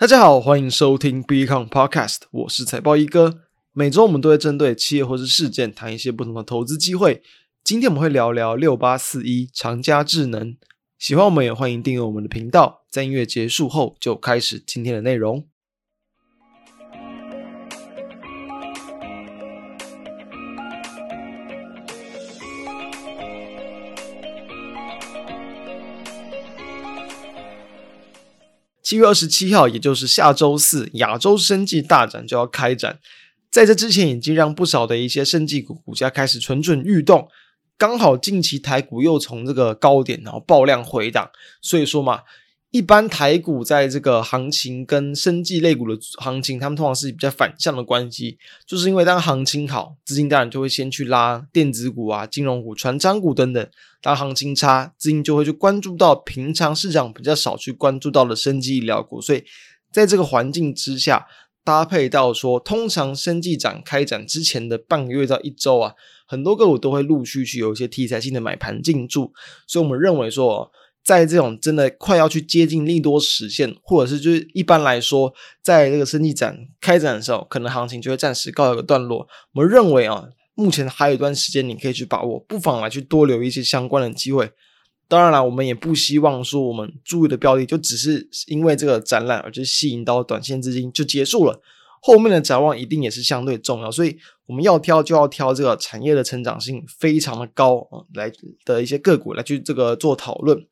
大家好，欢迎收听 b e c o n Podcast，我是财报一哥。每周我们都会针对企业或是事件谈一些不同的投资机会。今天我们会聊聊六八四一长加智能。喜欢我们也欢迎订阅我们的频道。在音乐结束后，就开始今天的内容。七月二十七号，也就是下周四，亚洲生技大展就要开展。在这之前，已经让不少的一些生技股股价开始蠢蠢欲动。刚好近期台股又从这个高点，然后爆量回档，所以说嘛。一般台股在这个行情跟生技类股的行情，他们通常是比较反向的关系，就是因为当行情好，资金当然就会先去拉电子股啊、金融股、传产股等等；当行情差，资金就会去关注到平常市场比较少去关注到的生技医疗股。所以在这个环境之下，搭配到说，通常生技展开展之前的半个月到一周啊，很多个股都会陆续去有一些题材性的买盘进驻，所以我们认为说。在这种真的快要去接近利多实现，或者是就是一般来说，在这个生技展开展的时候，可能行情就会暂时告一个段落。我们认为啊，目前还有一段时间你可以去把握，不妨来去多留一些相关的机会。当然了，我们也不希望说我们注意的标的就只是因为这个展览而去吸引到短线资金就结束了。后面的展望一定也是相对重要，所以我们要挑就要挑这个产业的成长性非常的高啊，来的一些个股来去这个做讨论。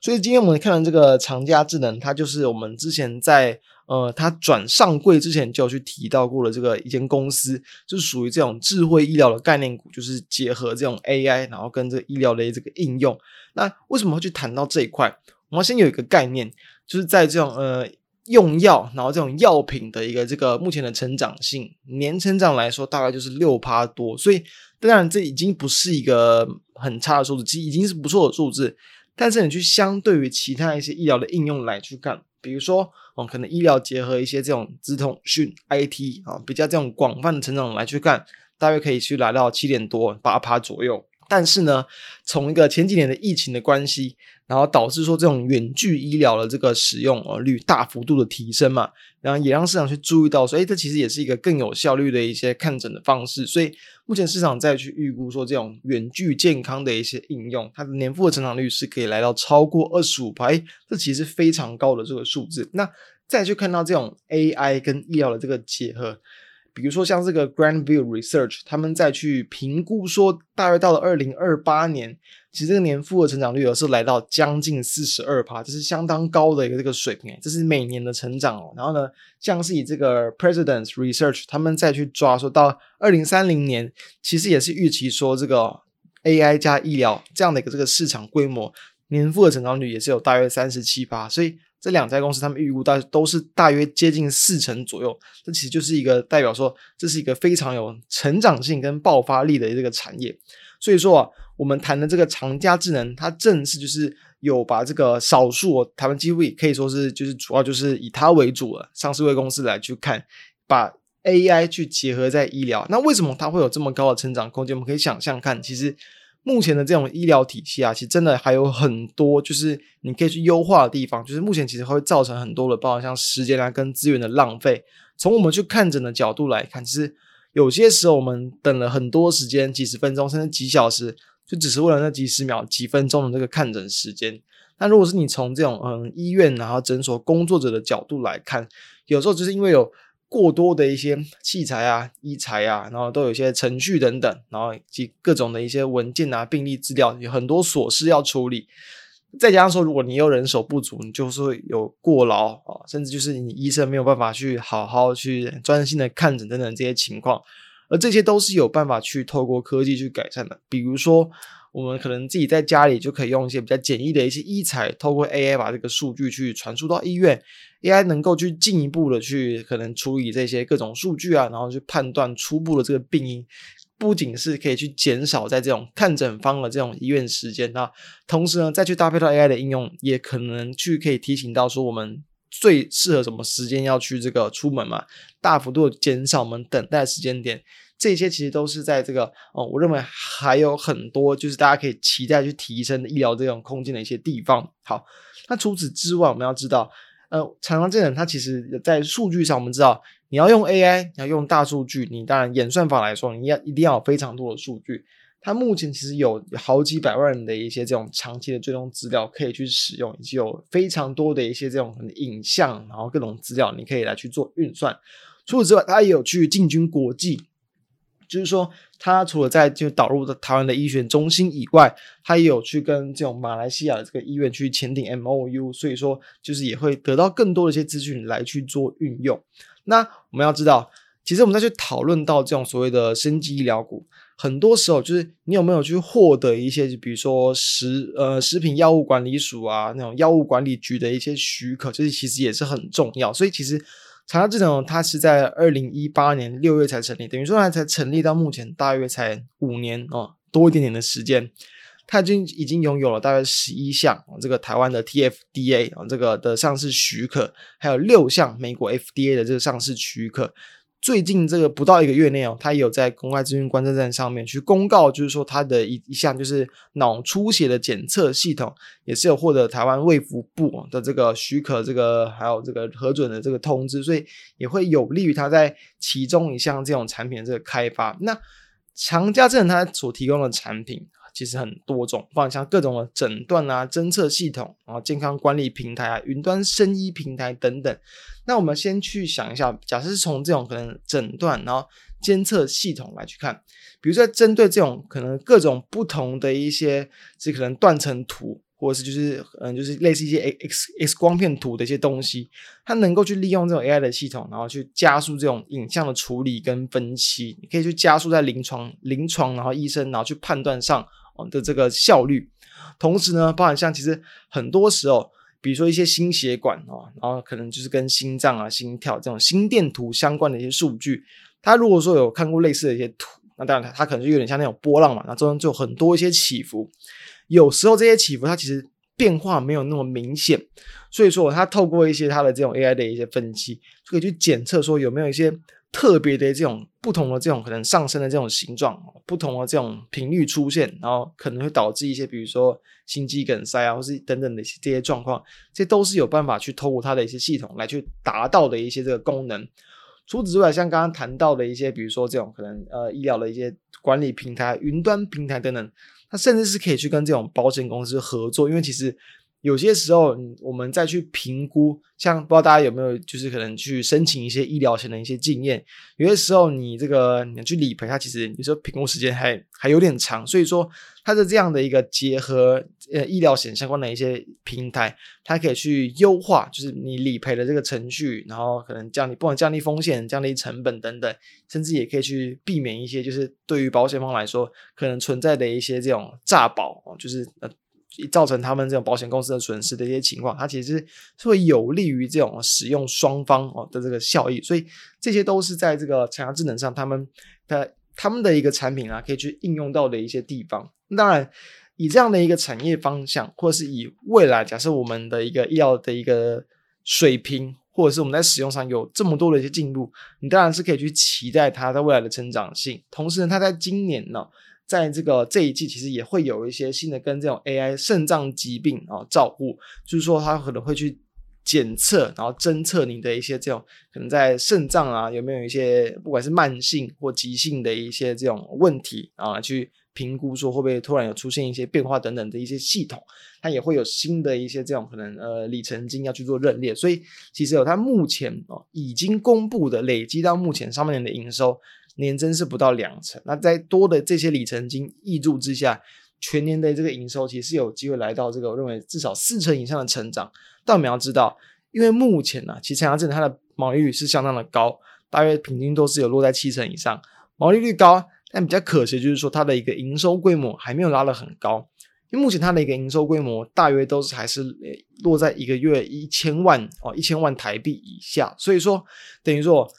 所以今天我们看的这个长佳智能，它就是我们之前在呃它转上柜之前就有去提到过的这个一间公司，就是属于这种智慧医疗的概念股，就是结合这种 AI，然后跟这个医疗的这个应用。那为什么会去谈到这一块？我们先有一个概念，就是在这种呃。用药，然后这种药品的一个这个目前的成长性，年成长来说大概就是六趴多，所以当然这已经不是一个很差的数字，其实已经是不错的数字。但是你去相对于其他一些医疗的应用来去看，比如说哦，可能医疗结合一些这种资通讯 IT 啊，比较这种广泛的成长来去看，大约可以去来到七点多八趴左右。但是呢，从一个前几年的疫情的关系，然后导致说这种远距医疗的这个使用率大幅度的提升嘛，然后也让市场去注意到说，哎，这其实也是一个更有效率的一些看诊的方式。所以目前市场再去预估说，这种远距健康的一些应用，它的年复合成长率是可以来到超过二十五%，这其实是非常高的这个数字。那再去看到这种 AI 跟医疗的这个结合。比如说像这个 Grand View Research，他们再去评估说，大约到了二零二八年，其实这个年复合成长率有时候来到将近四十二趴，这是相当高的一个这个水平，这是每年的成长哦。然后呢，像是以这个 Presidents Research，他们再去抓说到二零三零年，其实也是预期说这个 AI 加医疗这样的一个这个市场规模，年复合成长率也是有大约三十七趴，所以。这两家公司，他们预估大都是大约接近四成左右，这其实就是一个代表说，这是一个非常有成长性跟爆发力的这个产业。所以说啊，我们谈的这个长家智能，它正是就是有把这个少数台湾几乎也可以说是就是主要就是以它为主了上市柜公司来去看，把 AI 去结合在医疗。那为什么它会有这么高的成长空间？我们可以想象看，其实。目前的这种医疗体系啊，其实真的还有很多，就是你可以去优化的地方。就是目前其实会造成很多的，包括像时间啊跟资源的浪费。从我们去看诊的角度来看，其实有些时候我们等了很多时间，几十分钟甚至几小时，就只是为了那几十秒、几分钟的这个看诊时间。那如果是你从这种嗯医院然后诊所工作者的角度来看，有时候就是因为有。过多的一些器材啊、医材啊，然后都有一些程序等等，然后及各种的一些文件啊、病历资料，有很多琐事要处理。再加上说，如果你又人手不足，你就是会有过劳啊，甚至就是你医生没有办法去好好去专心的看诊等等这些情况，而这些都是有办法去透过科技去改善的，比如说。我们可能自己在家里就可以用一些比较简易的一些医材，透过 AI 把这个数据去传输到医院，AI 能够去进一步的去可能处理这些各种数据啊，然后去判断初步的这个病因，不仅是可以去减少在这种看诊方的这种医院时间，那同时呢，再去搭配到 AI 的应用，也可能去可以提醒到说我们最适合什么时间要去这个出门嘛，大幅度减少我们等待时间点。这些其实都是在这个哦，我认为还有很多就是大家可以期待去提升医疗这种空间的一些地方。好，那除此之外，我们要知道呃，长江智能它其实在数据上，我们知道你要用 AI，你要用大数据，你当然演算法来说，你要一定要有非常多的数据。它目前其实有好几百万人的一些这种长期的追踪资料可以去使用，以及有非常多的一些这种影像，然后各种资料你可以来去做运算。除此之外，它也有去进军国际。就是说，他除了在就导入的台湾的医学中心以外，他也有去跟这种马来西亚的这个医院去签订 MOU，所以说就是也会得到更多的一些资讯来去做运用。那我们要知道，其实我们再去讨论到这种所谓的生技医疗股，很多时候就是你有没有去获得一些，比如说食呃食品药物管理署啊那种药物管理局的一些许可，这些其实也是很重要。所以其实。长江智能它是在二零一八年六月才成立，等于说它才成立到目前大约才五年哦，多一点点的时间，它已经已经拥有了大约十一项这个台湾的 TFDA 啊这个的上市许可，还有六项美国 FDA 的这个上市许可。最近这个不到一个月内哦，他也有在公开资讯观测站上面去公告，就是说他的一一项就是脑出血的检测系统，也是有获得台湾卫福部的这个许可，这个还有这个核准的这个通知，所以也会有利于他在其中一项这种产品的这个开发。那长江智能他所提供的产品。其实很多种，包括像各种的诊断啊、侦测系统，然后健康管理平台啊、云端生医平台等等。那我们先去想一下，假设是从这种可能诊断，然后监测系统来去看，比如说针对这种可能各种不同的一些，这可能断层图，或者是就是嗯，就是类似一些 X X 光片图的一些东西，它能够去利用这种 AI 的系统，然后去加速这种影像的处理跟分析，你可以去加速在临床临床，然后医生然后去判断上。哦的这个效率，同时呢，包含像其实很多时候，比如说一些心血管啊，然后可能就是跟心脏啊、心跳这种心电图相关的一些数据，它如果说有看过类似的一些图，那当然它可能就有点像那种波浪嘛，那中间就有很多一些起伏，有时候这些起伏它其实变化没有那么明显，所以说它透过一些它的这种 AI 的一些分析，就可以去检测说有没有一些。特别的这种不同的这种可能上升的这种形状，不同的这种频率出现，然后可能会导致一些，比如说心肌梗塞啊，或是等等的这些状况，这都是有办法去透过它的一些系统来去达到的一些这个功能。除此之外，像刚刚谈到的一些，比如说这种可能呃医疗的一些管理平台、云端平台等等，它甚至是可以去跟这种保险公司合作，因为其实。有些时候，我们再去评估，像不知道大家有没有，就是可能去申请一些医疗险的一些经验。有些时候，你这个你去理赔，它其实有时候评估时间还还有点长。所以说，它的这样的一个结合呃医疗险相关的一些平台，它可以去优化，就是你理赔的这个程序，然后可能降低不管降低风险、降低成本等等，甚至也可以去避免一些就是对于保险方来说可能存在的一些这种诈保，就是呃。造成他们这种保险公司的损失的一些情况，它其实是会有利于这种使用双方哦的这个效益，所以这些都是在这个产业智能上，他们的他们的一个产品啊，可以去应用到的一些地方。当然，以这样的一个产业方向，或是以未来假设我们的一个医疗的一个水平，或者是我们在使用上有这么多的一些进步，你当然是可以去期待它在未来的成长性。同时呢，它在今年呢。在这个这一季，其实也会有一些新的跟这种 AI 肾脏疾病啊照顾，就是说它可能会去检测，然后侦测你的一些这种可能在肾脏啊有没有一些不管是慢性或急性的一些这种问题啊，去评估说会不会突然有出现一些变化等等的一些系统，它也会有新的一些这种可能呃里程金要去做认列，所以其实有它目前哦已经公布的累积到目前上半年的营收。年增是不到两成，那在多的这些里程金挹注之下，全年的这个营收其实有机会来到这个我认为至少四成以上的成长。但我们要知道，因为目前呢、啊，其实长江智能它的毛利率是相当的高，大约平均都是有落在七成以上，毛利率高，但比较可惜就是说它的一个营收规模还没有拉得很高，因为目前它的一个营收规模大约都是还是落在一个月一千万哦，一千万台币以下，所以说等于说。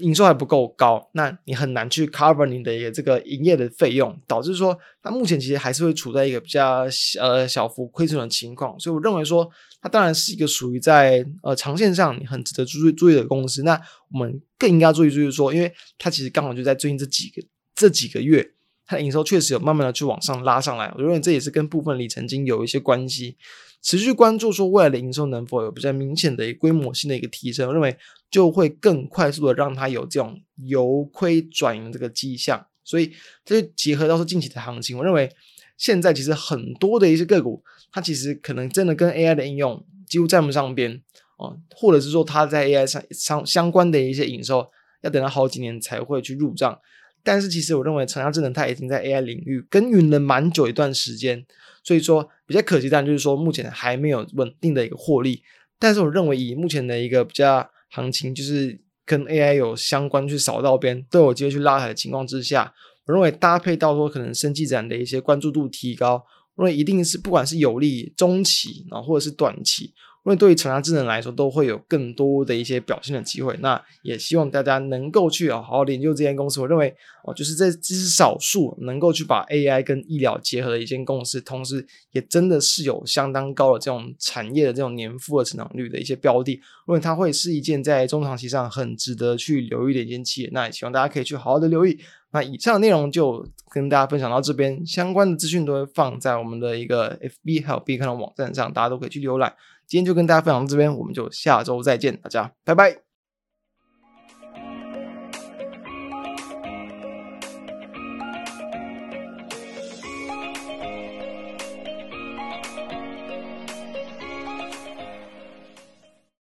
营收还不够高，那你很难去 cover 你的一个这个营业的费用，导致说它目前其实还是会处在一个比较呃小幅亏损的情况。所以我认为说它当然是一个属于在呃长线上你很值得注意注意的公司。那我们更应该注意注意说，因为它其实刚好就在最近这几个这几个月，它的营收确实有慢慢的去往上拉上来。我认为这也是跟部分里程金有一些关系。持续关注说未来的营收能否有比较明显的规模性的一个提升，我认为就会更快速的让它有这种由亏转盈这个迹象。所以这就结合到说近期的行情，我认为现在其实很多的一些个股，它其实可能真的跟 AI 的应用几乎沾不上边哦，或者是说它在 AI 上相相关的一些营收要等到好几年才会去入账。但是其实我认为长佳智能它已经在 AI 领域耕耘了蛮久一段时间，所以说比较可惜，但就是说目前还没有稳定的一个获利。但是我认为以目前的一个比较行情，就是。跟 AI 有相关去扫到边都有机会去拉抬的情况之下，我认为搭配到说可能生技展的一些关注度提高，我认为一定是不管是有利中期啊，或者是短期。因为对于成长智能来说，都会有更多的一些表现的机会。那也希望大家能够去好好研究这间公司。我认为哦，就是这只是少数能够去把 AI 跟医疗结合的一间公司，同时也真的是有相当高的这种产业的这种年复合成长率的一些标的。因为它会是一件在中长期上很值得去留意的一间企业。那也希望大家可以去好好的留意。那以上的内容就跟大家分享到这边，相关的资讯都会放在我们的一个 FB 还有 B 站的网站上，大家都可以去浏览。今天就跟大家分享到这边，我们就下周再见，大家拜拜。